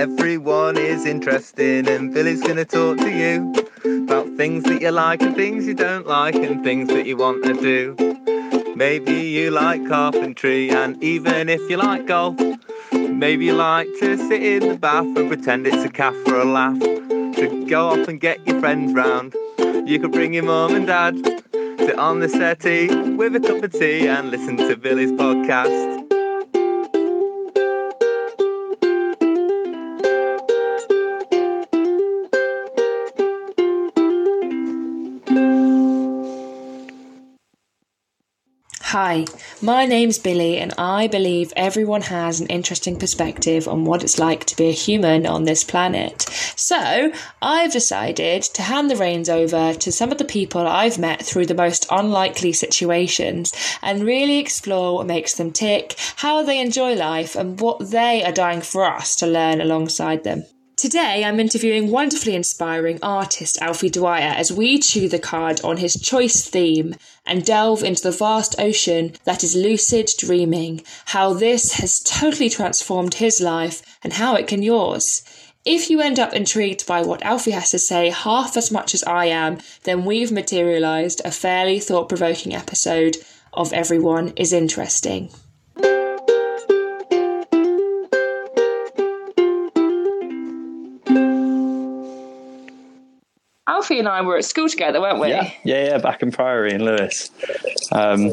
Everyone is interesting, and Billy's gonna talk to you about things that you like and things you don't like, and things that you want to do. Maybe you like carpentry, and even if you like golf, maybe you like to sit in the bath and pretend it's a calf for a laugh. To go off and get your friends round. You could bring your mum and dad, sit on the settee with a cup of tea and listen to Billy's podcast. Hi, my name's Billy, and I believe everyone has an interesting perspective on what it's like to be a human on this planet. So, I've decided to hand the reins over to some of the people I've met through the most unlikely situations and really explore what makes them tick, how they enjoy life, and what they are dying for us to learn alongside them. Today, I'm interviewing wonderfully inspiring artist Alfie Dwyer as we chew the card on his choice theme and delve into the vast ocean that is lucid dreaming, how this has totally transformed his life and how it can yours. If you end up intrigued by what Alfie has to say half as much as I am, then we've materialised a fairly thought provoking episode of Everyone is Interesting. Alfie and I were at school together, weren't we? Yeah, yeah, yeah. Back in Priory in Lewes, um,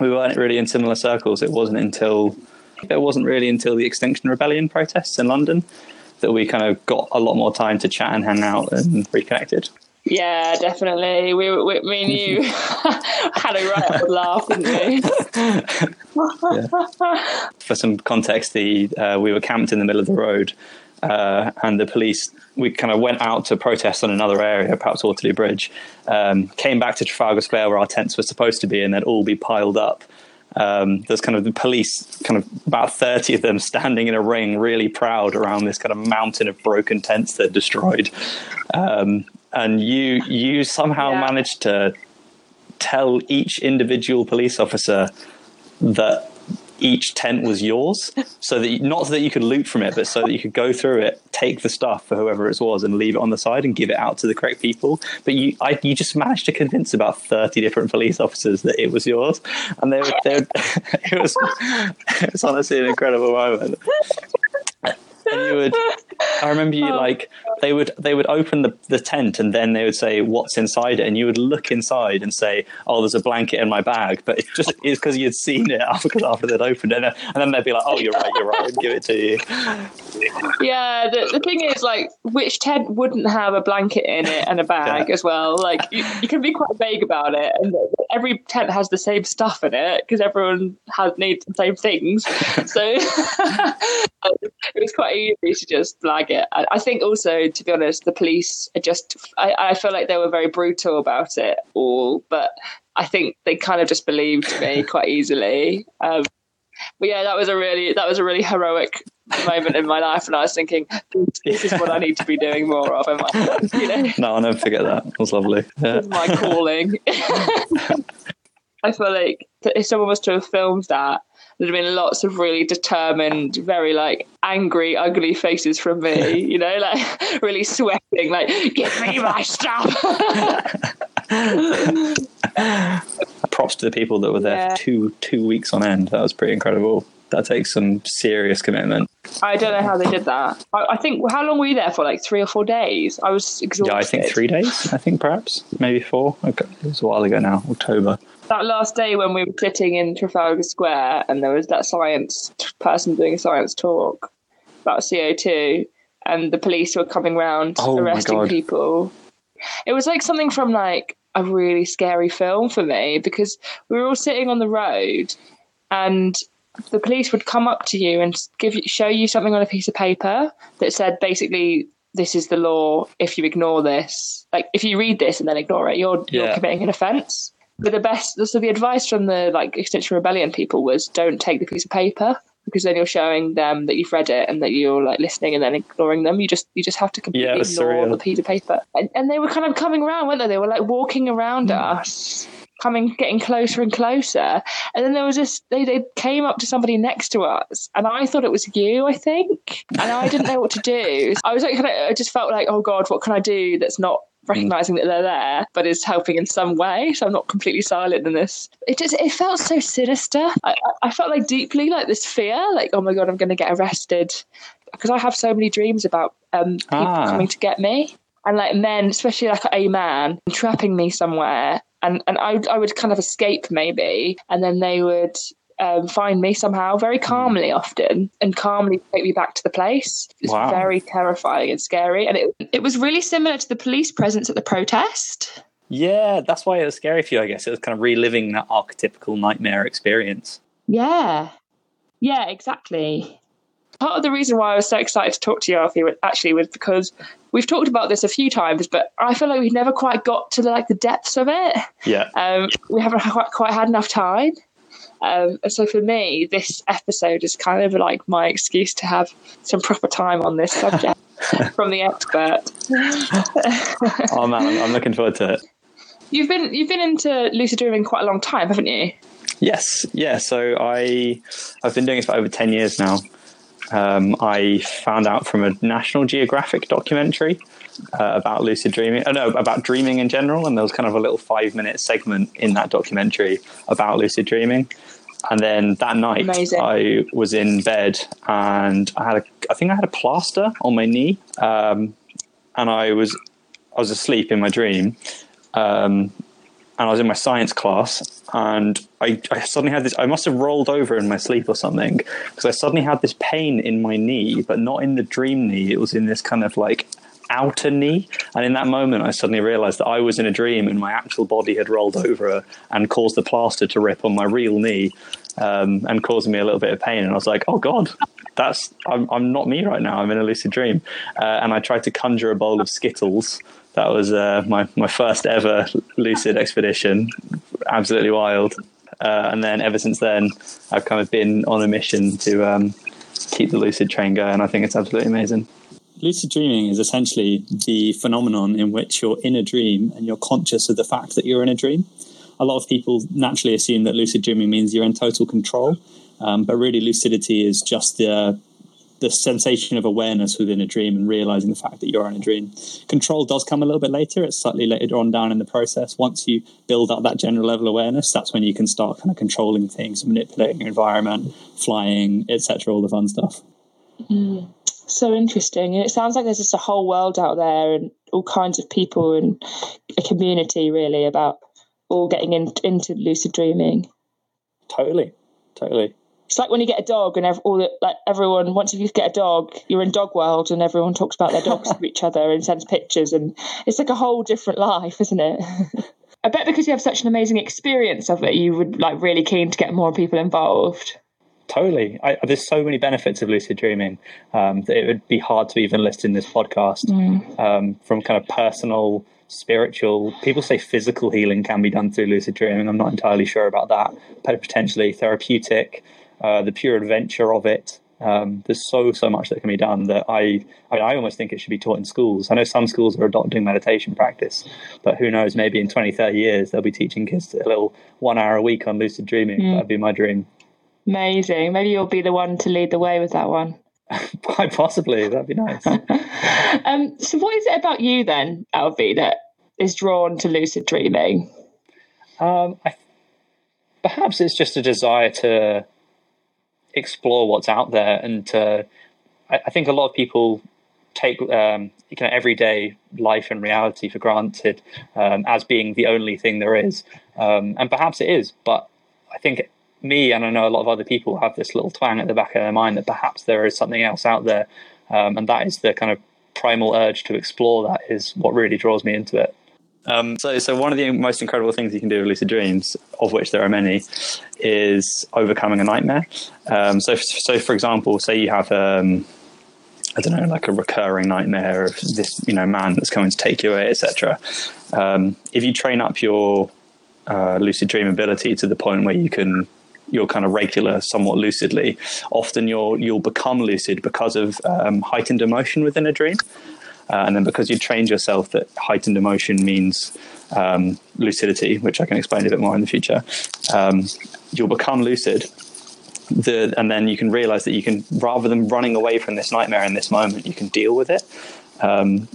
we weren't really in similar circles. It wasn't until it wasn't really until the Extinction Rebellion protests in London that we kind of got a lot more time to chat and hang out and reconnected. Yeah, definitely. We, we me and you had a right old laugh, didn't we? yeah. For some context, the uh, we were camped in the middle of the road, uh, and the police. We kind of went out to protest on another area, perhaps Waterloo Bridge. Um, came back to Trafalgar Square where our tents were supposed to be, and they'd all be piled up. Um, there's kind of the police, kind of about 30 of them standing in a ring, really proud around this kind of mountain of broken tents they'd destroyed. Um, and you you somehow yeah. managed to tell each individual police officer that each tent was yours, so that you, not so that you could loot from it, but so that you could go through it, take the stuff for whoever it was, and leave it on the side and give it out to the correct people. But you, I, you just managed to convince about thirty different police officers that it was yours, and they, they, it was it was honestly an incredible moment and you would i remember you oh. like they would they would open the, the tent and then they would say what's inside it? And you would look inside and say oh there's a blanket in my bag. But it's just it's because you'd seen it because after they'd opened it. And then they'd be like oh you're right you're right and give it to you. Yeah the, the thing is like which tent wouldn't have a blanket in it and a bag yeah. as well? Like you, you, can be quite vague about it and every tent has the same stuff in it because everyone has needs the same things. So it was quite easy to just flag it. I, I, think also, to be honest, the police are just, I, I feel like they were very brutal about it all, but I think they kind of just believed me quite easily. Um, but yeah, that was a really that was a really heroic moment in my life, and I was thinking, this is what I need to be doing more of. You know? No, I'll never forget that. It was lovely. Yeah. My calling. I feel like if someone was to have filmed that, there'd have been lots of really determined, very like angry, ugly faces from me, you know, like really sweating, like, give me my stuff. Props to the people that were there yeah. for two two weeks on end. That was pretty incredible. That takes some serious commitment. I don't know how they did that. I, I, think how long were you there for? Like three or four days. I was exhausted. Yeah, I think three days. I think perhaps maybe four. Okay. It was a while ago now, October that last day when we were sitting in Trafalgar Square and there was that science person doing a science talk about CO2 and the police were coming around oh arresting people. It was like something from like a really scary film for me because we were all sitting on the road and the police would come up to you and give you, show you something on a piece of paper that said basically this is the law if you ignore this like if you read this and then ignore it you're yeah. you're committing an offense but the best, so the advice from the like Extinction Rebellion people was don't take the piece of paper because then you're showing them that you've read it and that you're like listening and then ignoring them. You just you just have to completely yeah, ignore surreal. the piece of paper. And, and, they were kind of coming around, weren't they? They were like walking around mm. us. coming, getting closer and closer. And then there was this, they, they came up to somebody next to us, and I thought it was you, I think. And I didn't know what to do. I was like, I just felt like, oh God, what can I do that's not recognizing that they're there, but is helping in some way. So I'm not completely silent in this. It just it felt so sinister. I, I felt like deeply like this fear, like oh my god, I'm going to get arrested because I have so many dreams about um, people ah. coming to get me and like men, especially like a man, trapping me somewhere. And, and I, I would kind of escape maybe, and then they would um, find me somehow very calmly often and calmly take me back to the place. It's wow. very terrifying and scary. And it, it was really similar to the police presence at the protest. Yeah, that's why it was scary for you, I guess. It was kind of reliving that archetypical nightmare experience. Yeah. Yeah, exactly. Part of the reason why I was so excited to talk to you, Alfie, actually was because we've talked about this a few times, but I feel like we've never quite got to the, like the depths of it. Yeah. Um, we haven't quite had enough time. Um, so for me, this episode is kind of like my excuse to have some proper time on this subject from the expert. oh man, I'm, I'm looking forward to it. You've been you've been into lucid dreaming quite a long time, haven't you? Yes, yeah. So I I've been doing this for over ten years now. Um, I found out from a National Geographic documentary uh, about lucid dreaming. Oh, no, about dreaming in general, and there was kind of a little five minute segment in that documentary about lucid dreaming. And then that night, Amazing. I was in bed and I had a, I think I had a plaster on my knee, um, and I was, I was asleep in my dream, um, and I was in my science class, and I, I, suddenly had this. I must have rolled over in my sleep or something because I suddenly had this pain in my knee, but not in the dream knee. It was in this kind of like outer knee. And in that moment, I suddenly realized that I was in a dream and my actual body had rolled over and caused the plaster to rip on my real knee um, and causing me a little bit of pain. And I was like, oh God, that's I'm, I'm not me right now. I'm in a lucid dream. Uh, and I tried to conjure a bowl of Skittles. That was uh, my, my first ever lucid expedition. Absolutely wild. Uh, and then ever since then, I've kind of been on a mission to um, keep the lucid train going. I think it's absolutely amazing lucid dreaming is essentially the phenomenon in which you're in a dream and you're conscious of the fact that you're in a dream. A lot of people naturally assume that lucid dreaming means you're in total control, um, but really lucidity is just the the sensation of awareness within a dream and realizing the fact that you're in a dream. Control does come a little bit later. It's slightly later on down in the process. Once you build up that general level of awareness, that's when you can start kind of controlling things, manipulating your environment, flying, etc., all the fun stuff. Mm so interesting. And it sounds like there's just a whole world out there and all kinds of people and a community really about all getting in, into lucid dreaming. Totally, totally. It's like when you get a dog and all the, like everyone once you get a dog, you're in dog world and everyone talks about their dogs to each other and sends pictures and it's like a whole different life, isn't it? I bet because you have such an amazing experience of it, you would like really keen to get more people involved. Totally. I, there's so many benefits of lucid dreaming um, that it would be hard to even list in this podcast. Mm. Um, from kind of personal, spiritual, people say physical healing can be done through lucid dreaming. I'm not entirely sure about that, but potentially therapeutic, uh, the pure adventure of it. Um, there's so so much that can be done that I I, mean, I almost think it should be taught in schools. I know some schools are adopting meditation practice, but who knows? Maybe in 20, 30 years they'll be teaching kids a little one hour a week on lucid dreaming. Mm. That'd be my dream. Amazing. Maybe you'll be the one to lead the way with that one. Quite possibly. That'd be nice. um, so, what is it about you then, Alfie, that is drawn to lucid dreaming? Um, I, perhaps it's just a desire to explore what's out there, and to, I, I think a lot of people take um, kind of everyday life and reality for granted um, as being the only thing there is, um, and perhaps it is. But I think me and I know a lot of other people have this little twang at the back of their mind that perhaps there is something else out there, um, and that is the kind of primal urge to explore. That is what really draws me into it. Um, so, so one of the most incredible things you can do with lucid dreams, of which there are many, is overcoming a nightmare. Um, so, so for example, say you have, um, I don't know, like a recurring nightmare of this, you know, man that's coming to take you away, etc. Um, if you train up your uh, lucid dream ability to the point where you can you're kind of regular somewhat lucidly, often you'll you'll become lucid because of um, heightened emotion within a dream. uh, and then because you trained yourself that heightened emotion means um, lucidity, which I can explain a bit more in the future, um, you'll become lucid. The, and then you can realize that you can, rather than running away from this nightmare in this moment, you can deal with it. Um,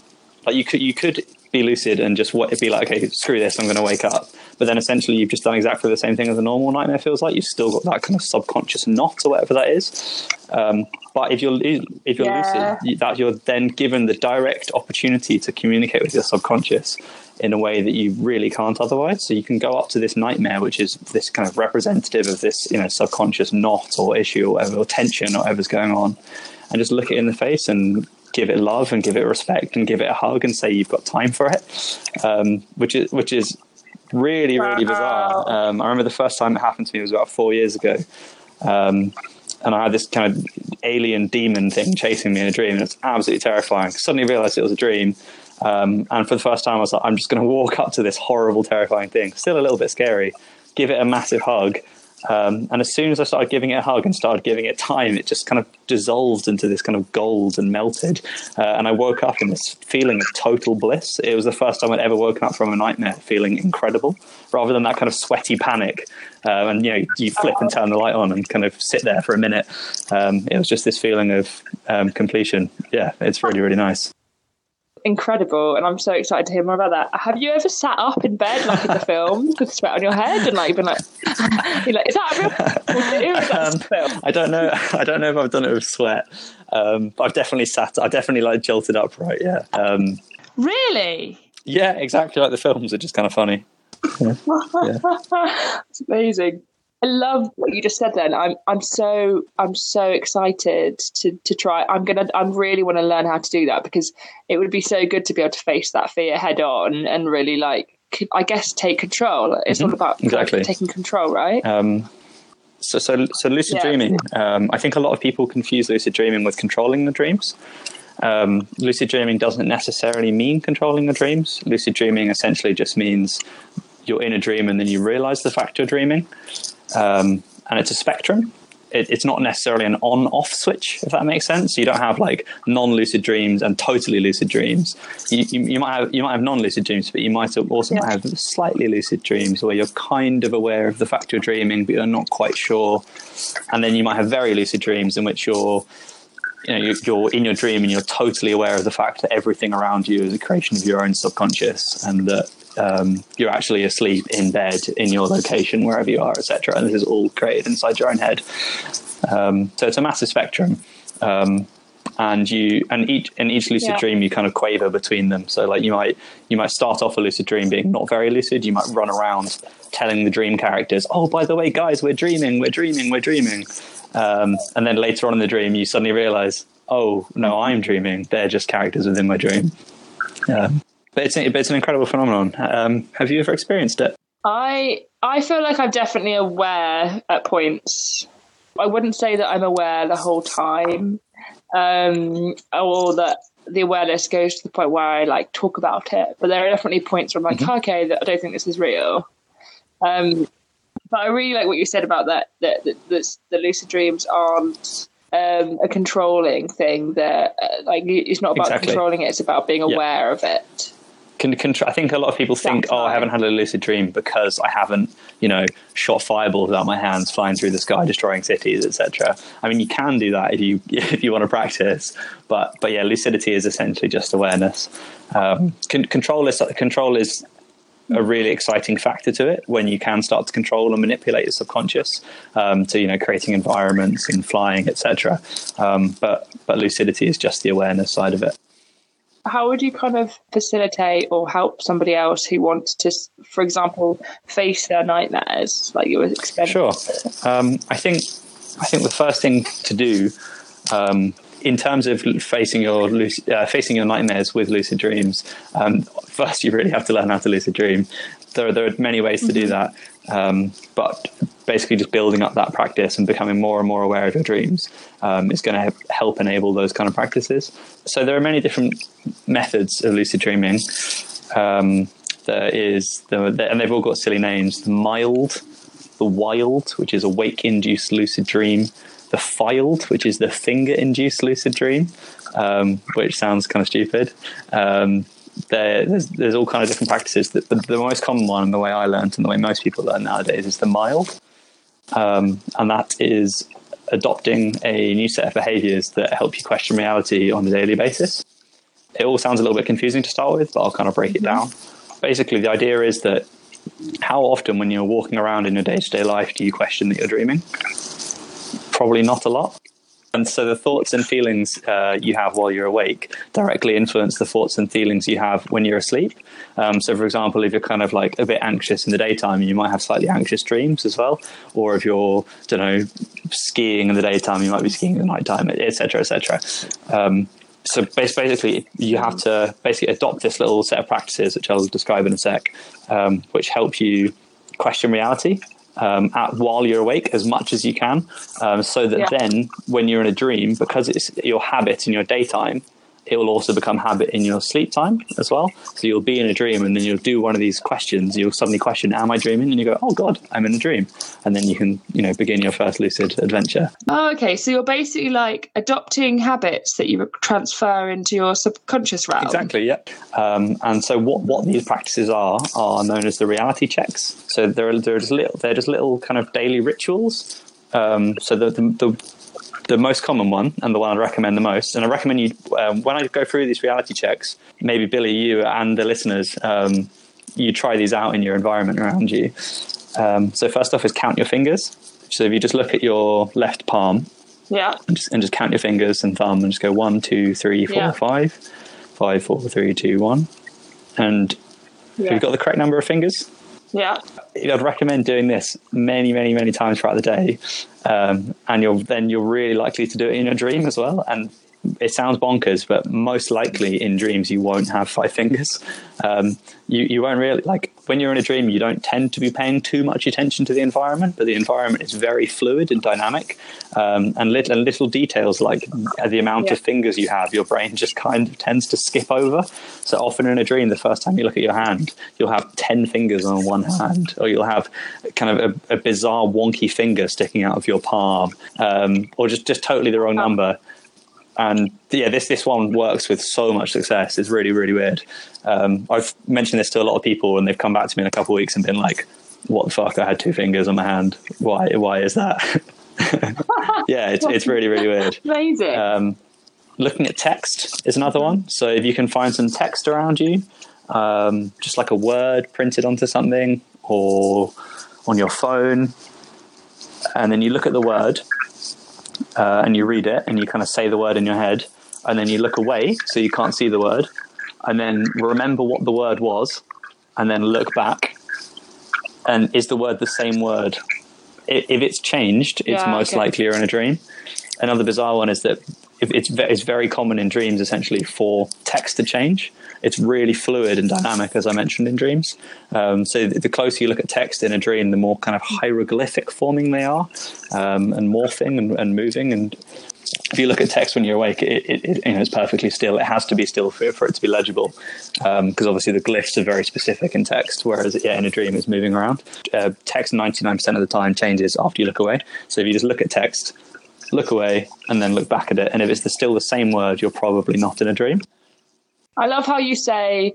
like you could, you could be lucid and just what, be like, okay, screw this, I'm going to wake up. But then essentially you've just done exactly the same thing as a normal nightmare feels like. You've still got that kind of subconscious knot or whatever that is. Um, but if you're if you're yeah. lucid, that you're then given the direct opportunity to communicate with your subconscious in a way that you really can't otherwise. So you can go up to this nightmare, which is this kind of representative of this, you know, subconscious knot or issue or whatever, or tension or whatever's going on, and just look it in the face and give it love and give it respect and give it a hug and say you've got time for it, um, which is which is really really bizarre. Um, I remember the first time it happened to me was about four years ago. Um, and I had this kind of alien demon thing chasing me in a dream, and it's absolutely terrifying. Suddenly realized it was a dream, um, and for the first time, I was like, I'm just going to walk up to this horrible, terrifying thing. Still a little bit scary. Give it a massive hug, um, and as soon as I started giving it a hug and started giving it time, it just kind of dissolved into this kind of gold and melted. Uh, and I woke up in this feeling of total bliss. It was the first time I'd ever woken up from a nightmare feeling incredible, rather than that kind of sweaty panic. Uh, and you know, you flip and turn the light on and kind of sit there for a minute. Um, it was just this feeling of um, completion. Yeah, it's really, really nice incredible and I'm so excited to hear more about that. Have you ever sat up in bed like in the film with sweat on your head and like been like, you're like is that a real um, I don't know I don't know if I've done it with sweat. Um, but I've definitely sat I definitely like jolted upright, yeah. Um, really? Yeah, exactly like the films are just kind of funny. Yeah. yeah. it's amazing. I love what you just said. Then I'm I'm so I'm so excited to to try. I'm gonna I'm really want to learn how to do that because it would be so good to be able to face that fear head on and really like I guess take control. It's mm-hmm. all about exactly. taking control, right? Um, so so so lucid yeah. dreaming. Um, I think a lot of people confuse lucid dreaming with controlling the dreams. Um, lucid dreaming doesn't necessarily mean controlling the dreams. Lucid dreaming essentially just means you're in a dream and then you realize the fact you're dreaming um, and it's a spectrum. It, it's not necessarily an on-off switch, if that makes sense. You don't have like non-lucid dreams and totally lucid dreams. You, you, you might have you might have non-lucid dreams, but you might also yeah. have slightly lucid dreams where you're kind of aware of the fact you're dreaming, but you're not quite sure. And then you might have very lucid dreams in which you're you know you're in your dream and you're totally aware of the fact that everything around you is a creation of your own subconscious and that um, you're actually asleep in bed in your location wherever you are, etc. And this is all created inside your own head. Um, so it's a massive spectrum. Um, and you and each in each lucid yeah. dream you kind of quaver between them so like you might you might start off a lucid dream being not very lucid you might run around telling the dream characters oh by the way guys we're dreaming we're dreaming we're dreaming um, and then later on in the dream you suddenly realize oh no i'm dreaming they're just characters within my dream yeah but it's, but it's an incredible phenomenon. Um, have you ever experienced it? I I feel like I'm definitely aware at points. I wouldn't say that I'm aware the whole time, um, or that the awareness goes to the point where I like talk about it. But there are definitely points where I'm like, mm-hmm. okay, that I don't think this is real. Um, but I really like what you said about that. That, that, that the lucid dreams aren't um, a controlling thing. That uh, like it's not about exactly. controlling it; it's about being aware of it can, can I think a lot of people think, That's oh. I haven't had a lucid dream because I haven't, you know, shot fireballs out my hands, flying through the sky, destroying cities, etc. I mean, you can do that if you if you want to practice, but but yeah, lucidity is essentially just awareness. Um, con- control is control is a really exciting factor to it when you can start to control and manipulate your subconscious um, to you know creating environments and flying etc um, but but lucidity is just the awareness side of it how would you kind of facilitate or help somebody else who wants to, for example, face their nightmares like you were explaining? Sure. Um, I think I think the first thing to do. Um, in terms of facing your uh, facing your nightmares with lucid dreams, um, first you really have to learn how to lucid dream. There are, there are many ways to mm-hmm. do that, um, but basically just building up that practice and becoming more and more aware of your dreams um, is going to help enable those kind of practices. So there are many different methods of lucid dreaming. Um, there is the, and they've all got silly names. The mild the wild, which is a wake induced lucid dream, the FILD, which is the finger induced lucid dream, um, which sounds kind of stupid. There, there's, there's all kind of different practices. The, the, the, most common one, and the way I learned, and the way most people learn nowadays, is the mild, um, and that is adopting a new set of behaviors that help you question reality on a daily basis. It all sounds a little bit confusing to start with, but I'll kind of break it down. Basically, the idea is that how often, when you're walking around in your day to day life, do you question that you're dreaming? Probably not a lot. And so the thoughts and feelings uh, you have while you're awake directly influence the thoughts and feelings you have when you're asleep. Um, so, for example, if you're kind of like a bit anxious in the daytime, you might have slightly anxious dreams as well. Or if you're, don't know, skiing in the daytime, you might be skiing in the nighttime, etc., etc. Um, so basically, you have to basically adopt this little set of practices, which I'll describe in a sec, um, which help you question reality um, at, while you're awake as much as you can, um, so that yeah. then when you're in a dream, because it's your habit in your daytime, it will also become habit in your sleep time as well. So you'll be in a dream and then you'll do one of these questions. You'll suddenly question, "Am I dreaming?" And you go, "Oh God, I'm in a dream." And then you can, you know, begin your first lucid adventure. Oh, okay. So you're basically like adopting habits that you transfer into your subconscious realm. Exactly. Yeah. Um, and so what what these practices are are known as the reality checks. So they're they're just little they're just little kind of daily rituals. Um, so the, the, the the most common one and the one I recommend the most. And I recommend you, um, when I go through these reality checks, maybe Billy, you and the listeners, um, you try these out in your environment around you. Um, so first off is count your fingers. So if you just look at your left palm, yeah, and just, and just count your fingers and thumb, and just go one, two, three, four, yeah. five, five, four, three, two, one, and yeah. you've got the correct number of fingers. Yeah. I'd recommend doing this many, many, many times throughout the day, um, and you're then you're really likely to do it in a dream as well. And it sounds bonkers, but most likely in dreams you won't have five fingers. Um, you you won't really like when you're in a dream. You don't tend to be paying too much attention to the environment, but the environment is very fluid and dynamic. Um, and little and little details like the amount yeah. of fingers you have, your brain just kind of tends to skip over. So often in a dream, the first time you look at your hand, you'll have ten fingers on one hand, or you'll have kind of a, a bizarre wonky finger sticking out of your palm, um, or just just totally the wrong number and yeah, this this one works with so much success. It's really really weird. Um, I've mentioned this to a lot of people, and they've come back to me in a couple of weeks and been like, "What the fuck? I had two fingers on my hand. Why? Why is that?" yeah, it's it's really really weird. Amazing. Um, looking at text is another one. So if you can find some text around you, um, just like a word printed onto something or on your phone, and then you look at the word uh, and you read it and you kind of say the word in your head and then you look away so you can't see the word and then remember what the word was and then look back. And is the word the same word? If it's changed it's yeah, most okay. likely you're in a dream. Another bizarre one is that it's, it's very common in dreams essentially for text to change it's really fluid and dynamic, as I mentioned in dreams. Um, so the closer you look at text in a dream, the more kind of hieroglyphic forming they are, um, and morphing and, and, moving. And if you look at text when you're awake, it, it, it you know, it's perfectly still. It has to be still for, for it to be legible, because um, obviously the glyphs are very specific in text, whereas yeah, in a dream it's moving around. Uh, text 99% of the time changes after you look away. So if you just look at text, look away, and then look back at it, and if it's the, still the same word, you're probably not in a dream. I love how you say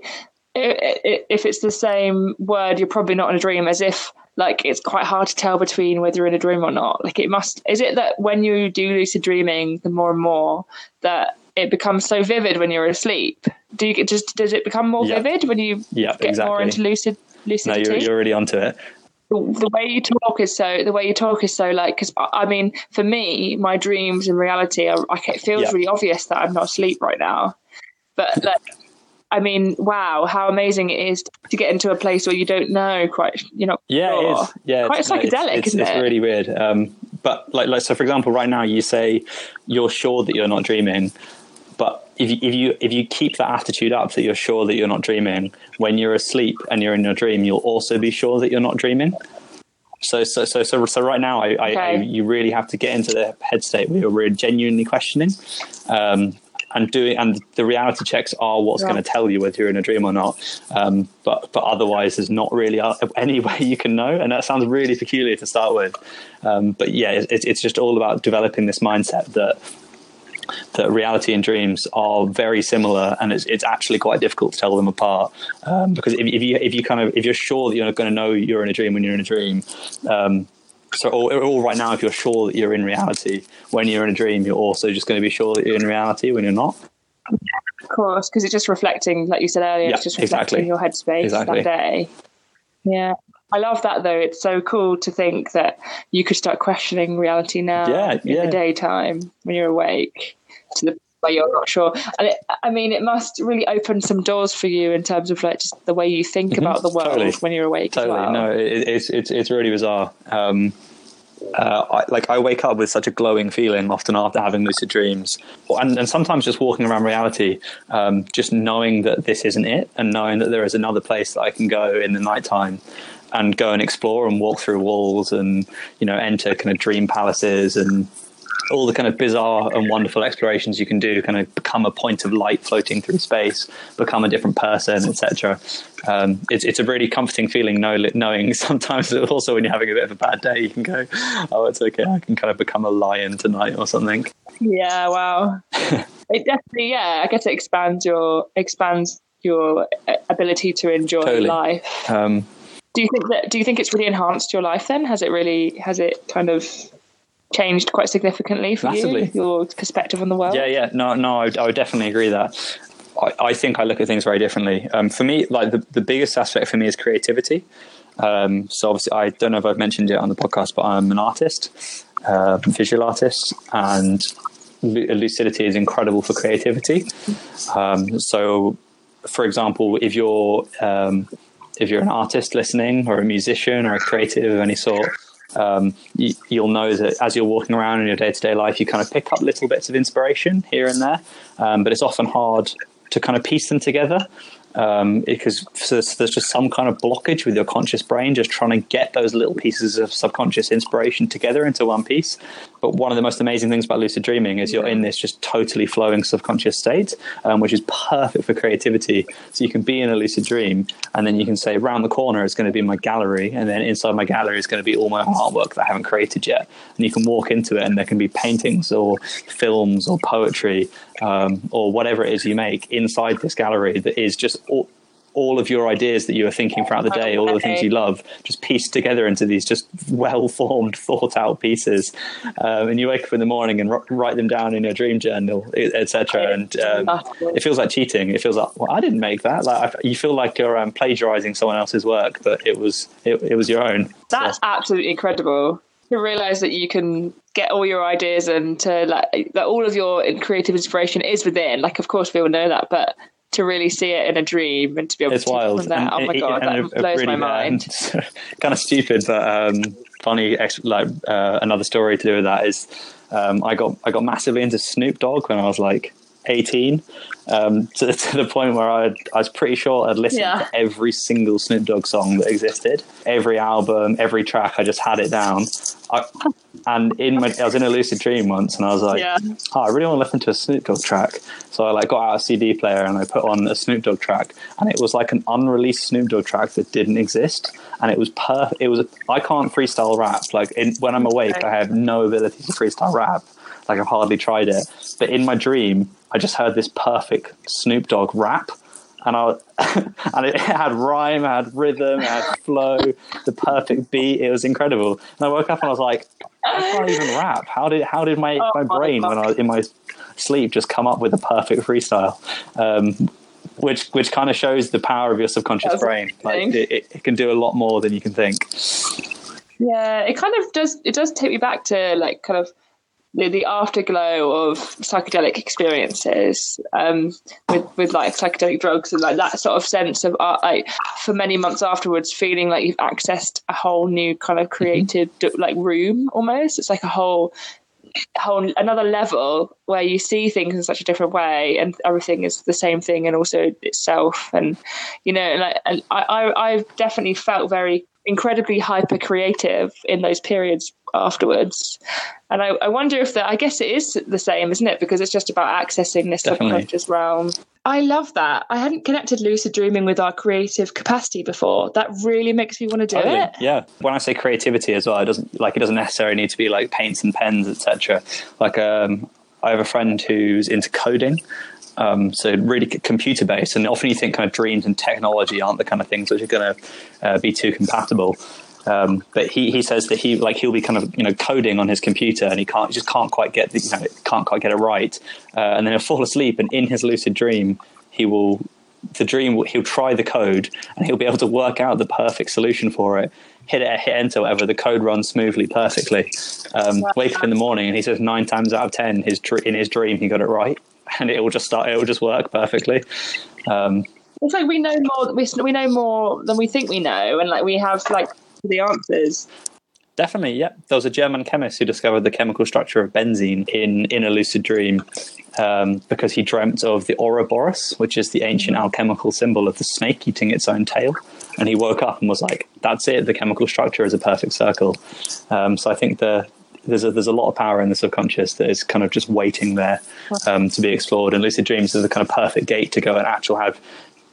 if it's the same word, you're probably not in a dream, as if like it's quite hard to tell between whether you're in a dream or not. Like it must. Is it that when you do lucid dreaming, the more and more that it becomes so vivid when you're asleep? Do you get just does it become more yep. vivid when you yep, get exactly. more into lucid lucidity? No, you're, you're already onto it the way you talk is so the way you talk is so like because I mean for me my dreams and reality are like it feels really obvious that I'm not asleep right now but like, I mean, wow, how amazing it is to get into a place where you don't know quite, you know. Yeah, sure. it is. Yeah, quite it's, psychedelic, it's, isn't it's, it? It's really weird. Um, but like, like, so for example, right now you say you're sure that you're not dreaming, but if you, if you if you keep that attitude up that you're sure that you're not dreaming, when you're asleep and you're in your dream, you'll also be sure that you're not dreaming. So so so so, so right now, I, okay. I, I, you really have to get into the head state where you're really genuinely questioning. Um, and doing and the reality checks are what's Yeah. going to tell you whether you're in a dream or not. Um, but but otherwise, there's not really any way you can know, and that sounds really peculiar to start with. Um, but yeah, it, it's just all about developing this mindset that that reality and dreams are very similar, and it's, it's actually quite difficult to tell them apart. Um, because if, if you if you kind of if you're sure that you're not going to know you're in a dream when you're in a dream, um, so or, or right now if you're sure that you're in reality when you're in a dream, you're also just going to be sure that you're in reality when you're not. Of course, because it's just reflecting, like you said earlier, Yeah, it's just reflecting exactly. your headspace Exactly. that day. Yeah. I love that though. It's so cool to think that you could start questioning reality now Yeah, in yeah. the daytime when you're awake to the where you're not sure. And it, I mean, it must really open some doors for you in terms of like just the way you think about the world Mm-hmm. Totally. when you're awake. Totally, well. no, it, it's it's it's really bizarre. Um, uh, I, like I wake up with such a glowing feeling often after having lucid dreams, and, and sometimes just walking around reality, um, just knowing that this isn't it, and knowing that there is another place that I can go in the nighttime and go and explore and walk through walls and you know enter kind of dream palaces and all the kind of bizarre and wonderful explorations you can do kind of become a point of light floating through space become a different person etc um, it's, it's a really comforting feeling know, knowing sometimes that also when you're having a bit of a bad day you can go oh it's okay i can kind of become a lion tonight or something Yeah, wow. it definitely, yeah, I guess it expands your expands your uh, ability to enjoy Totally. life. um, Do you think that? Do you think it's really enhanced your life? Then has it really? Has it kind of changed quite significantly for Massively. you? Your perspective on the world. Yeah, yeah, no, no, I, would- I would definitely agree that. I, I think I look at things very differently. Um, for me, like the, the biggest aspect for me is creativity. Um, so obviously, I don't know if I've mentioned it on the podcast, but I'm an artist, uh, visual artist, and lucidity is incredible for creativity. Um, so, for example, if you're um, if you're an artist listening, or a musician, or a creative of any sort, um, you, you'll know that as you're walking around in your day to day life, you kind of pick up little bits of inspiration here and there, um, but it's often hard to kind of piece them together. Um, because there's, there's just some kind of blockage with your conscious brain, just trying to get those little pieces of subconscious inspiration together into one piece. But one of the most amazing things about lucid dreaming is you're in this just totally flowing subconscious state, um, which is perfect for creativity. So you can be in a lucid dream, and then you can say, round the corner is going to be my gallery, and then inside my gallery is going to be all my artwork that I haven't created yet. And you can walk into it, and there can be paintings or films or poetry um, or whatever it is you make inside this gallery that is just all, all of your ideas that you are thinking throughout the day, all the things you love, just pieced together into these just well formed, thought out pieces. Um, and you wake up in the morning and r- write them down in your dream journal, etc. And um, it feels like cheating. It feels like, well, I didn't make that. Like I, you feel like you're um, plagiarizing someone else's work, but it was it, it was your own. That's absolutely incredible to realize that you can get all your ideas and to like that all of your creative inspiration is within. Like, of course, we all know that, but to really see it in a dream and to be able it's to wild. from that, oh my god, and that a- blows really, my mind. kind of stupid, but um, funny. Like uh, another story to do with that is, um, I got I got massively into Snoop Dogg when I was like eighteen, um, to, to the point where I I was pretty sure I'd listened Yeah. to every single Snoop Dogg song that existed, every album, every track. I just had it down. I, and in my, I was in a lucid dream once, and I was like, Yeah. oh, I really want to listen to a Snoop Dogg track. So I like got out a CD player and I put on a Snoop Dogg track, and it was like an unreleased Snoop Dogg track that didn't exist, and it was perfect. It was I can't freestyle rap. Like in, when I'm awake, I have no ability to freestyle rap. Like I've hardly tried it, but in my dream, I just heard this perfect Snoop Dogg rap. And I, and it had rhyme, it had rhythm, it had flow, the perfect beat. It was incredible. And I woke up and I was like, I can't even rap. How did how did my, Oh my brain when I was in my sleep just come up with a perfect freestyle? Um, which which kind of shows the power of your subconscious That's brain. Like it, it, it can do a lot more than you can think. Yeah, it kind of does. It does take me back to like kind of the, the afterglow of psychedelic experiences um, with with like psychedelic drugs and like that sort of sense of art. Like for many months afterwards, feeling like you've accessed a whole new kind of creative like room almost. It's like a whole whole another level where you see things in such a different way and everything is the same thing and also itself and you know I, and I, I I've definitely felt very incredibly hyper creative in those periods afterwards. And I, I wonder if that, I guess it is the same, isn't it? Because it's just about accessing this subconscious realm. I love that. I hadn't connected lucid dreaming with our creative capacity before. That really makes me want to do Totally, it. Yeah. When I say creativity as well, it doesn't like it doesn't necessarily need to be like paints and pens, etc. Like um, I have a friend who's into coding. Um, so really computer based, and often you think kind of dreams and technology aren't the kind of things which are going to uh, be too compatible. Um, but he, he says that he like he'll be kind of you know coding on his computer and he can't he just can't quite get the, you know can't quite get it right, uh, and then he'll fall asleep and in his lucid dream he will the dream he'll try the code and he'll be able to work out the perfect solution for it. Hit it hit enter whatever. The code runs smoothly perfectly. Um, wake up in the morning and he says nine times out of ten his in his dream he got it right. And it will just start it will just work perfectly. Um, It's like we know more. We we know more than we think we know, and like we have like the answers. Definitely, yeah. There was a German chemist who discovered the chemical structure of benzene in, in a lucid dream um, because he dreamt of the Ouroboros, which is the ancient alchemical symbol of the snake eating its own tail. And he woke up and was like, that's it, the chemical structure is a perfect circle. Um, so I think the, there's, a, there's a lot of power in the subconscious that is kind of just waiting there um, to be explored. And lucid dreams is the kind of perfect gate to go and actually have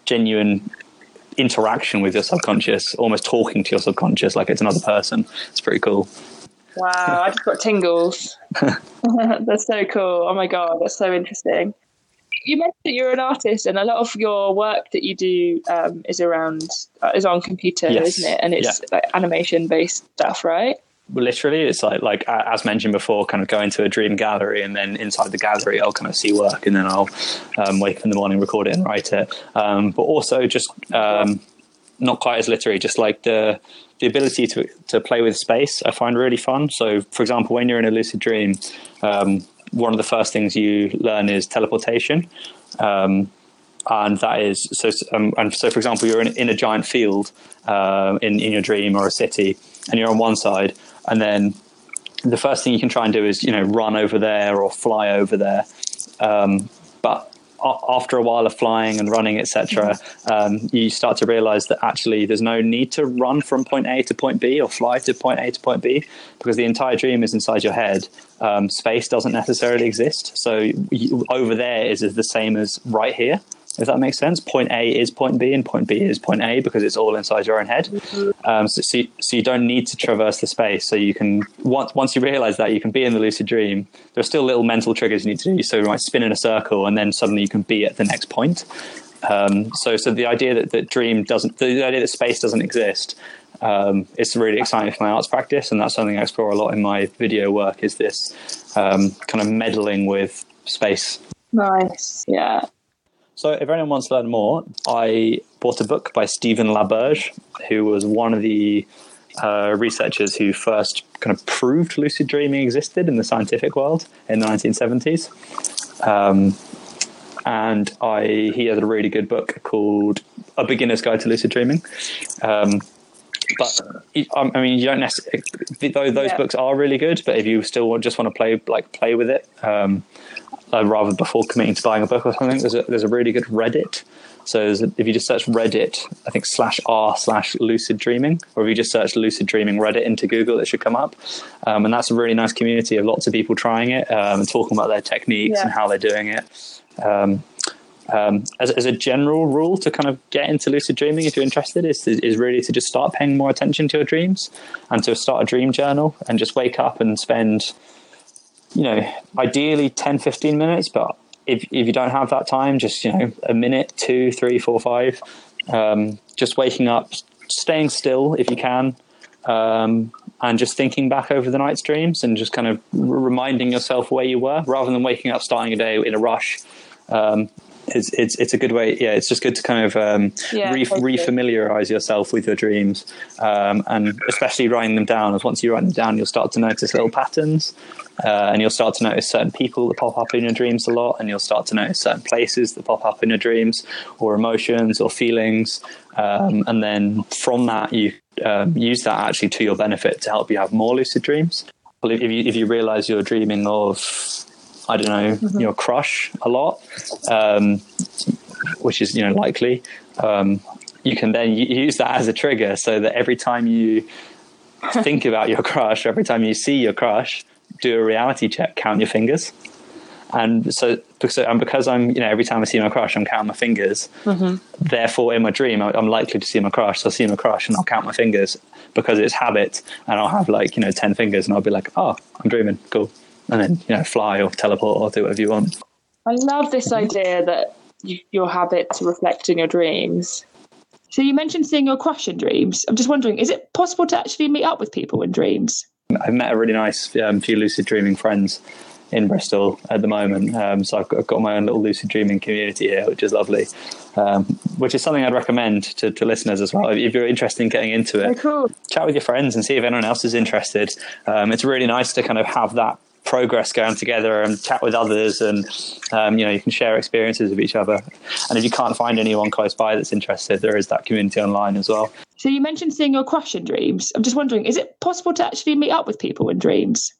genuine interaction with your subconscious, almost talking to your subconscious like it's another person. It's pretty cool. Wow, I just got tingles. that's so cool. Oh my god, that's so interesting. You mentioned that you're an artist, and a lot of your work that you do um, is around uh, is on computer, Yes. isn't it? And it's like animation based stuff, right? Literally it's like like as mentioned before kind of going to a dream gallery and then inside the gallery i'll kind of see work and then i'll um, wake up in the morning record it and write it um, but also just um, not quite as literary just like the the ability to to play with space i find really fun so for example when you're in a lucid dream um, one of the first things you learn is teleportation um, and that is so. Um, and so, for example, you're in, in a giant field um, in in your dream or a city, and you're on one side, and then the first thing you can try and do is you know run over there or fly over there. Um, but after a while of flying and running, etc., um, you start to realize that actually there's no need to run from point A to point B or fly to point A to point B because the entire dream is inside your head. Um, space doesn't necessarily exist. So you, over there is the same as right here. If that makes sense, point A is point B and point B is point A because it's all inside your own head. Um, so, so, you, so you don't need to traverse the space. So you can once once you realize that you can be in the lucid dream. There are still little mental triggers you need to do. So you might spin in a circle and then suddenly you can be at the next point. Um, so so the idea that, that dream doesn't, the idea that space doesn't exist, um, it's really exciting for my arts practice, and that's something I explore a lot in my video work. Is this um, kind of meddling with space? Nice. Yeah. So, if anyone wants to learn more, I bought a book by Stephen LaBerge, who was one of the uh, researchers who first kind of proved lucid dreaming existed in the scientific world in the 1970s. Um, and I, he has a really good book called A Beginner's Guide to Lucid Dreaming. Um, but I mean, you don't necessarily. Though those Yeah. books are really good, but if you still want, just want to play like play with it, um, uh, rather before committing to buying a book or something, there's a, there's a really good Reddit. So there's a, if you just search Reddit, I think slash r slash lucid dreaming, or if you just search lucid dreaming Reddit into Google, it should come up. Um, and that's a really nice community of lots of people trying it um, and talking about their techniques Yeah. and how they're doing it. Um, um, as, as a general rule to kind of get into lucid dreaming if you're interested is, is really to just start paying more attention to your dreams and to start a dream journal and just wake up and spend you know ideally 10 15 minutes. But if, if you don't have that time just you know a minute two three four five um, just waking up staying still if you can um, and just thinking back over the night's dreams and just kind of reminding yourself where you were rather than waking up starting a day in a rush um, it's, it's it's a good way. Yeah, it's just good to kind of um, Yeah, re- refamiliarize yourself with your dreams, um, and especially writing them down. As once you write them down, you'll start to notice little patterns, uh, and you'll start to notice certain people that pop up in your dreams a lot, and you'll start to notice certain places that pop up in your dreams, or emotions or feelings, um, and then from that you um, use that actually to your benefit to help you have more lucid dreams. Well, if you if you realize you're dreaming of I don't know, your crush a lot, um, which is you know likely. Um, you can then use that as a trigger, so that every time you think about your crush, every time you see your crush, do a reality check, count your fingers. And so, because, and because I'm, you know, every time I see my crush, I'm counting my fingers. Mm-hmm. Therefore, in my dream, I'm likely to see my crush. So I'll see my crush and I'll count my fingers because it's habit. And I'll have like, you know, 10 fingers and I'll be like, oh, I'm dreaming. Cool. And then, you know, fly or teleport or do whatever you want. I love this idea that you, your habits reflect in your dreams. So you mentioned seeing your crush in dreams. I'm just wondering, is it possible to actually meet up with people in dreams? I've met a really nice um, few lucid dreaming friends in Bristol at the moment. Um, so I've got, I've got, my own little lucid dreaming community here, which is lovely. Um, which is something I'd recommend to, to, listeners as well. If you're interested in getting into it, oh, cool. chat with your friends and see if anyone else is interested. Um, it's really nice to kind of have that progress going together and chat with others and um, you know you can share experiences with each other. And if you can't find anyone close by that's interested there is that community online as well. So you mentioned seeing your crush in dreams. I'm just wondering is it possible to actually meet up with people in dreams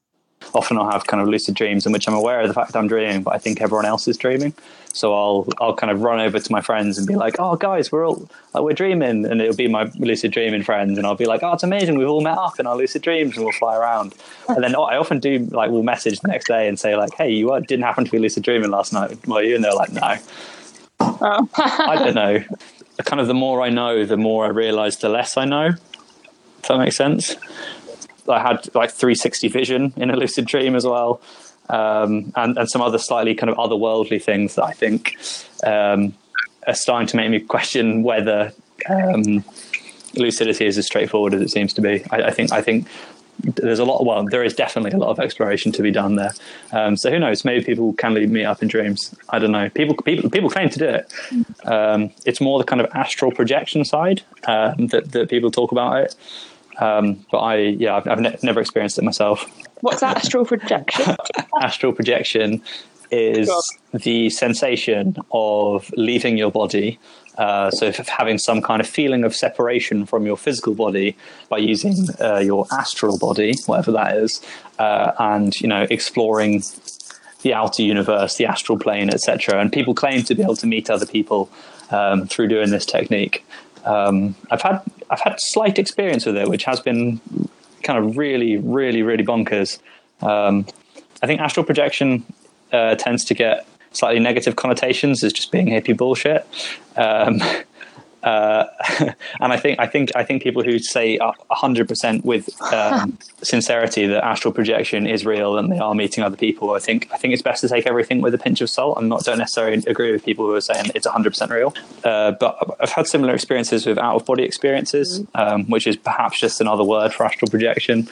often I'll have kind of lucid dreams in which I'm aware of the fact I'm dreaming, but I think everyone else is dreaming. So I'll I'll kind of run over to my friends and be like, "Oh, guys, we're all like, we're dreaming," and it'll be my lucid dreaming friends, and I'll be like, "Oh, it's amazing, we've all met up in our lucid dreams, and we'll fly around." And then oh, I often do like we'll message the next day and say like, "Hey, you didn't happen to be lucid dreaming last night, were you?" And they're like, "No." Oh. I don't know. Kind of the more I know, the more I realise the less I know. Does that make sense? I had like 360 vision in a lucid dream as well, um, and and some other slightly kind of otherworldly things that I think um, are starting to make me question whether um, lucidity is as straightforward as it seems to be. I, I, think I think there's a lot. Well, there is definitely a lot of exploration to be done there. Um, so who knows? Maybe people can meet up in dreams. I don't know. People people people claim to do it. Um, it's more the kind of astral projection side um, that that people talk about it. Um, but I, yeah, I've, I've ne- never experienced it myself. What's that astral projection? astral projection is the sensation of leaving your body. Uh, so, having some kind of feeling of separation from your physical body by using uh, your astral body, whatever that is, uh, and you know, exploring the outer universe, the astral plane, etc. And people claim to be able to meet other people um, through doing this technique. Um, I've had I've had slight experience with it, which has been kind of really, really, really bonkers. Um, I think astral projection uh, tends to get slightly negative connotations as just being hippie bullshit. Um, uh, and I think I think I think people who say hundred percent with um, sincerity that astral projection is real and they are meeting other people, I think I think it's best to take everything with a pinch of salt. I'm not don't necessarily agree with people who are saying it's hundred percent real, uh, but I've had similar experiences with out of body experiences, mm-hmm. um, which is perhaps just another word for astral projection,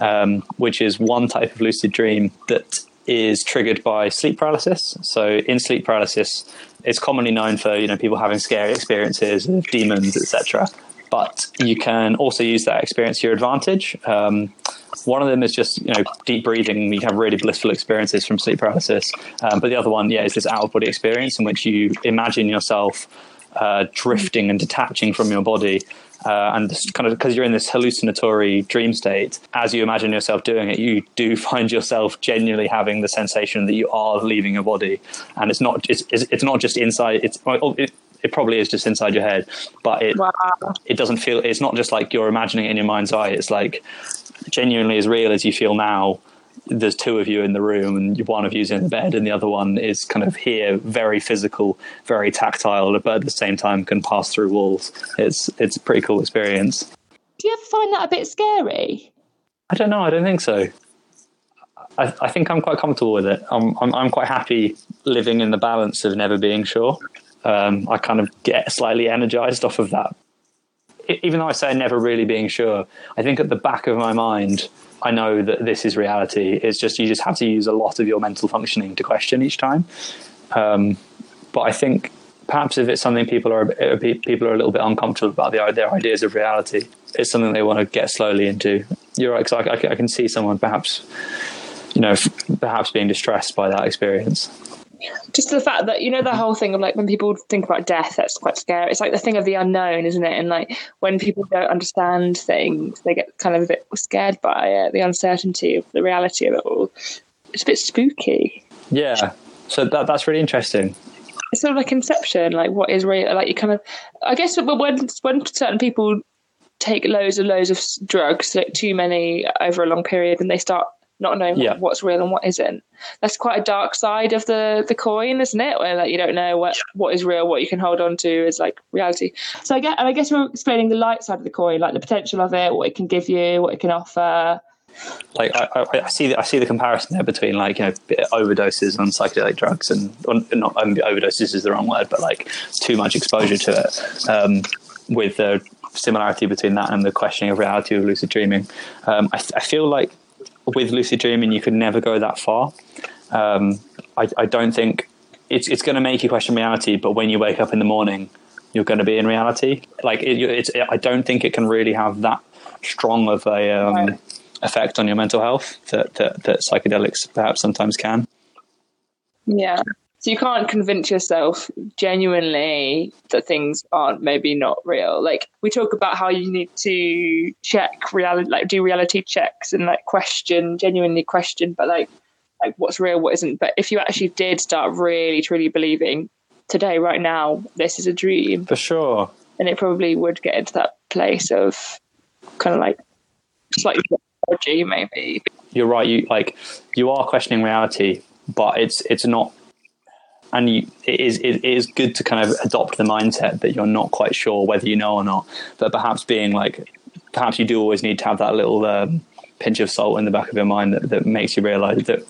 um, which is one type of lucid dream that is triggered by sleep paralysis. So in sleep paralysis, it's commonly known for you know people having scary experiences of demons, etc. But you can also use that experience to your advantage. Um, one of them is just you know deep breathing. You have really blissful experiences from sleep paralysis. Um, but the other one, yeah, is this out of body experience in which you imagine yourself uh, drifting and detaching from your body uh, and kind of because you're in this hallucinatory dream state, as you imagine yourself doing it, you do find yourself genuinely having the sensation that you are leaving your body, and it's not it's it's not just inside. It's it, it probably is just inside your head, but it wow. it doesn't feel. It's not just like you're imagining it in your mind's eye. It's like genuinely as real as you feel now there's two of you in the room and one of you's in the bed and the other one is kind of here very physical very tactile but at the same time can pass through walls. It's it's a pretty cool experience. Do you ever find that a bit scary? I don't know i don't think so. I, I think i'm quite comfortable with it. I'm, I'm, I'm quite happy living in the balance of never being sure. Um, i kind of get slightly energized off of that. Even though i say never really being sure i think at the back of my mind I know that this is reality. It's just you just have to use a lot of your mental functioning to question each time. Um, but I think perhaps if it's something people are people are a little bit uncomfortable about their their ideas of reality, it's something they want to get slowly into. You're right, I, I, can see someone perhaps, you know, perhaps being distressed by that experience just the fact that you know the whole thing of like when people think about death that's quite scary. It's like the thing of the unknown isn't it? And like when people don't understand things they get kind of a bit scared by it the uncertainty of the reality of it all. It's a bit spooky. Yeah. So that, that's really interesting. It's sort of like inception like what is real like you kind of i guess when when certain people take loads and loads of drugs, like too many over a long period, and they start not knowing yeah. what's real and what isn't. That's quite a dark side of the the coin, isn't it? Where like you don't know what what is real, what you can hold on to is like reality. So I get, and I guess we're explaining the light side of the coin, like the potential of it, what it can give you, what it can offer. Like I, I, I see, the, I see the comparison there between like you know overdoses on psychedelic drugs and not overdoses is the wrong word, but like too much exposure to it. Um, with the similarity between that and the questioning of reality of lucid dreaming, um, I, I feel like with lucid dreaming, you could never go that far. Um, I, I, don't think it's it's going to make you question reality, but when you wake up in the morning, you're going to be in reality. Like it, it's, it, I don't think it can really have that strong of a um, right. effect on your mental health that, that that psychedelics perhaps sometimes can. Yeah. So you can't convince yourself genuinely that things aren't maybe not real. Like we talk about how you need to check reality, like do reality checks and like question, genuinely question, but like like what's real, what isn't. But if you actually did start really truly believing today, right now, this is a dream, for sure, and it probably would get into that place of kind of like slightly dodgy, maybe. You're right. You like you are questioning reality, but it's it's not and you, it is it is good to kind of adopt the mindset that you're not quite sure whether you know or not. But perhaps being like, perhaps you do always need to have that little um, pinch of salt in the back of your mind that, that makes you realize that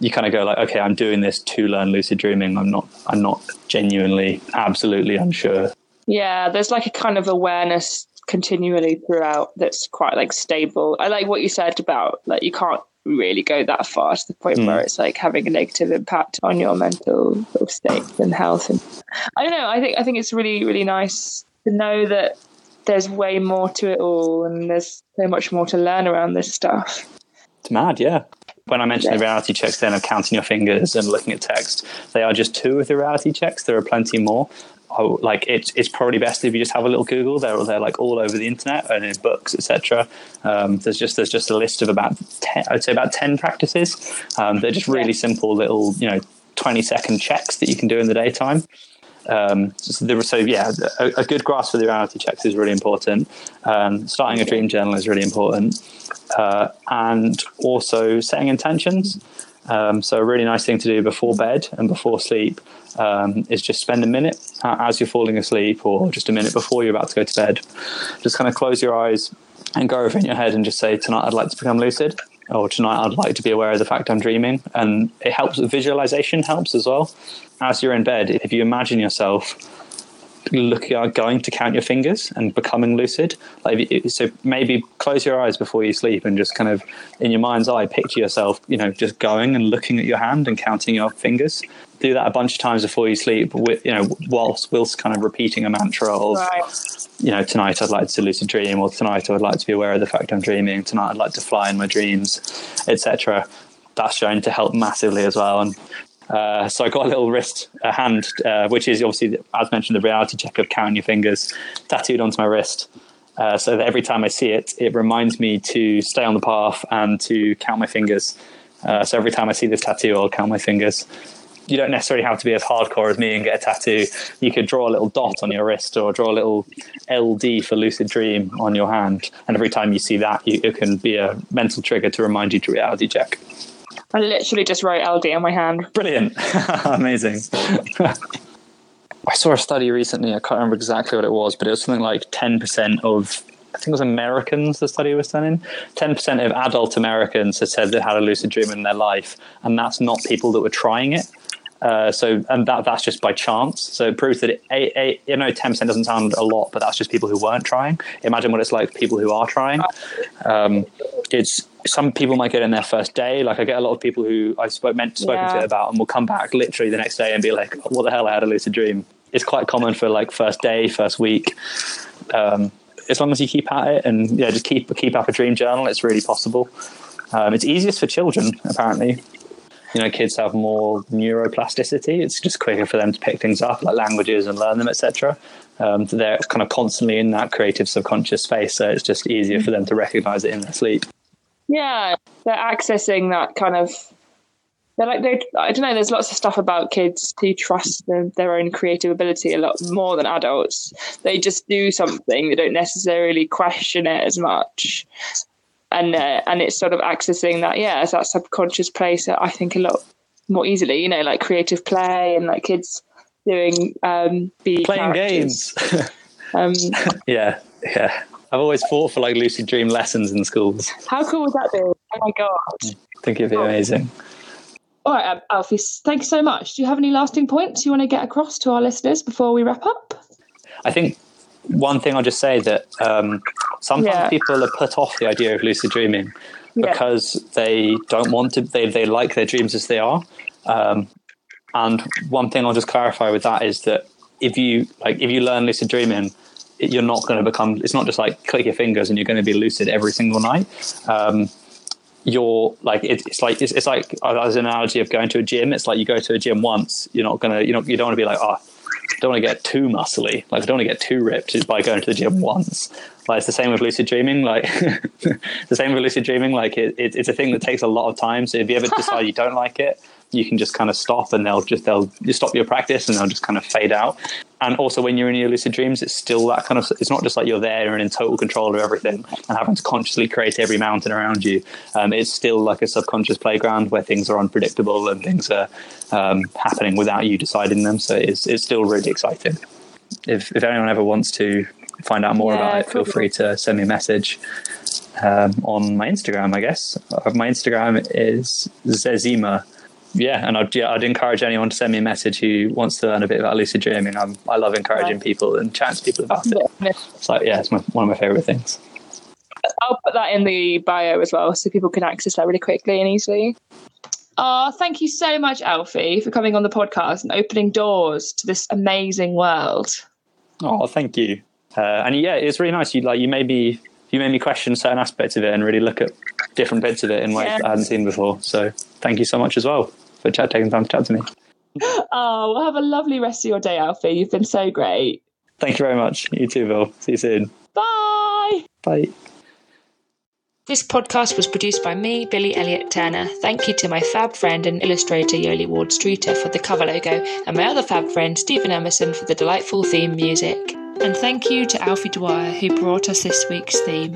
you kind of go like, okay, I'm doing this to learn lucid dreaming. I'm not I'm not genuinely absolutely unsure. Yeah, there's like a kind of awareness continually throughout that's quite like stable. I like what you said about like you can't really go that far to the point mm. where it's like having a negative impact on your mental sort of state and health. And I don't know. I think I think it's really really nice to know that there's way more to it all, and there's so much more to learn around this stuff. It's mad, yeah. When I mentioned yeah. the reality checks, then of counting your fingers and looking at text, they are just two of the reality checks. There are plenty more oh, like it's it's probably best if you just have a little Google. They're they're like all over the internet and in books, etc. Um, there's just there's just a list of about 10, I'd say about ten practices. Um, they're just really simple little you know twenty second checks that you can do in the daytime. Um, so, so, yeah, a, a, good grasp for the reality checks is really important. Um, starting a dream journal is really important, uh, and also setting intentions. Um, so a really nice thing to do before bed and before sleep um, is just spend a minute as you're falling asleep or just a minute before you're about to go to bed. Just kind of close your eyes and go over in your head and just say, tonight I'd like to become lucid or tonight I'd like to be aware of the fact I'm dreaming. And it helps, visualization helps as well. As you're in bed, if you imagine yourself looking at going to count your fingers and becoming lucid. Like so, maybe close your eyes before you sleep and just kind of in your mind's eye picture yourself, you know, just going and looking at your hand and counting your fingers. Do that a bunch of times before you sleep, with, you know, whilst whilst kind of repeating a mantra of, right. you know, tonight I'd like to lucid dream, or tonight I would like to be aware of the fact I'm dreaming. Tonight I'd like to fly in my dreams, etc. That's shown to help massively as well. And uh, so I got a little wrist, a hand, uh, which is obviously, as mentioned, the reality check of counting your fingers, tattooed onto my wrist. Uh, so that every time I see it, it reminds me to stay on the path and to count my fingers. Uh, so every time I see this tattoo, I'll count my fingers. You don't necessarily have to be as hardcore as me and get a tattoo. You could draw a little dot on your wrist or draw a little LD for lucid dream on your hand. And every time you see that, you, it can be a mental trigger to remind you to reality check. I literally just wrote LD on my hand. Brilliant. Amazing. I saw a study recently, I can't remember exactly what it was, but it was something like 10% of, I think it was Americans the study was done in. 10% of adult Americans had said they had a lucid dream in their life, and that's not people that were trying it. Uh, so, and that that's just by chance. So it proves that it, a, a, you know, ten percent doesn't sound a lot, but that's just people who weren't trying. Imagine what it's like for people who are trying. Um, it's some people might get in their first day. Like I get a lot of people who I spoke meant spoken yeah. to about and will come back literally the next day and be like, "What the hell? I had a lucid dream." It's quite common for like first day, first week. Um, as long as you keep at it and yeah, just keep keep up a dream journal, it's really possible. Um, it's easiest for children, apparently. You know, kids have more neuroplasticity. It's just quicker for them to pick things up, like languages, and learn them, etc. Um, they're kind of constantly in that creative subconscious space, so it's just easier for them to recognize it in their sleep. Yeah, they're accessing that kind of they're like they I don't know. There's lots of stuff about kids who trust their own creative ability a lot more than adults. They just do something. They don't necessarily question it as much, and uh, and it's sort of accessing that yeah, it's that subconscious place. I think a lot more easily. You know, like creative play and like kids doing um, be playing characters. games. Um, yeah, yeah. I've always fought for like lucid dream lessons in schools. how cool would that be? Oh my god! I think it'd be amazing. All right, Alfie, thank you so much. Do you have any lasting points you want to get across to our listeners before we wrap up? I think one thing I'll just say that um, sometimes Yeah. people are put off the idea of lucid dreaming Yeah. because they don't want to. They they like their dreams as they are. Um, and one thing I'll just clarify with that is that if you like if you learn lucid dreaming, it- you're not going to become. It's not just like click your fingers and you're going to be lucid every single night. Um, you're like it, it's like it's, it's like as an analogy of going to a gym. It's like you go to a gym once. You're not gonna. You know you don't want to be like oh. Don't want to get too muscly, like I don't want to get too ripped, by going to the gym once. Like it's the same with lucid dreaming. Like the same with lucid dreaming. Like it, it, it's a thing that takes a lot of time. So if you ever decide you don't like it, you can just kind of stop, and they'll just they'll you stop your practice, and they'll just kind of fade out. And also, when you're in your lucid dreams, it's still that kind of. It's not just like you're there and in total control of everything and having to consciously create every mountain around you. Um, it's still like a subconscious playground where things are unpredictable and things are um, happening without you deciding them. So it's it's still really exciting. If if anyone ever wants to find out more Yeah, about it, feel free to send me a message um, on my Instagram. I guess Uh, my Instagram is Zezima. Yeah, and I'd, yeah, I'd encourage anyone to send me a message who wants to learn a bit about lucid dreaming. I'm, I love encouraging Right. people and chatting to people about it. It's like, yeah, it's my, one of my favorite things. I'll put that in the bio as well so people can access that really quickly and easily. Oh, thank you so much, Alfie, for coming on the podcast and opening doors to this amazing world. Oh, thank you. Uh, and yeah, it's really nice. You like you made me you made me question certain aspects of it and really look at different bits of it in ways Yeah. I hadn't seen before. So thank you so much as well for chat, taking time to chat to me. Oh, well, have a lovely rest of your day, Alfie. You've been so great. Thank you very much. You too, Bill. See you soon. Bye. Bye. This podcast was produced by me, Billy Elliott Turner. Thank you to my fab friend and illustrator Yoli Ward Streeter for the cover logo, and my other fab friend Stephen Emerson for the delightful theme music. And thank you to Alfie Dwyer who brought us this week's theme.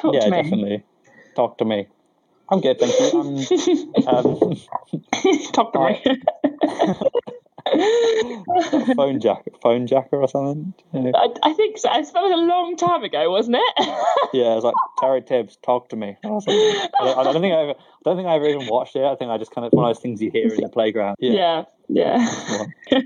Talk yeah, to me. definitely. Talk to me. I'm good, thank you. I'm um, Talk to me. phone jack, Fonejacker or something. Yeah, I, I think so. That was a long time ago, wasn't it? yeah it's like Terry Tibbs, talk to me. I, like, I, don't, I don't think I ever, I don't think I ever even watched it. I think I just kind of one of those things you hear in the playground. Yeah. yeah. yeah.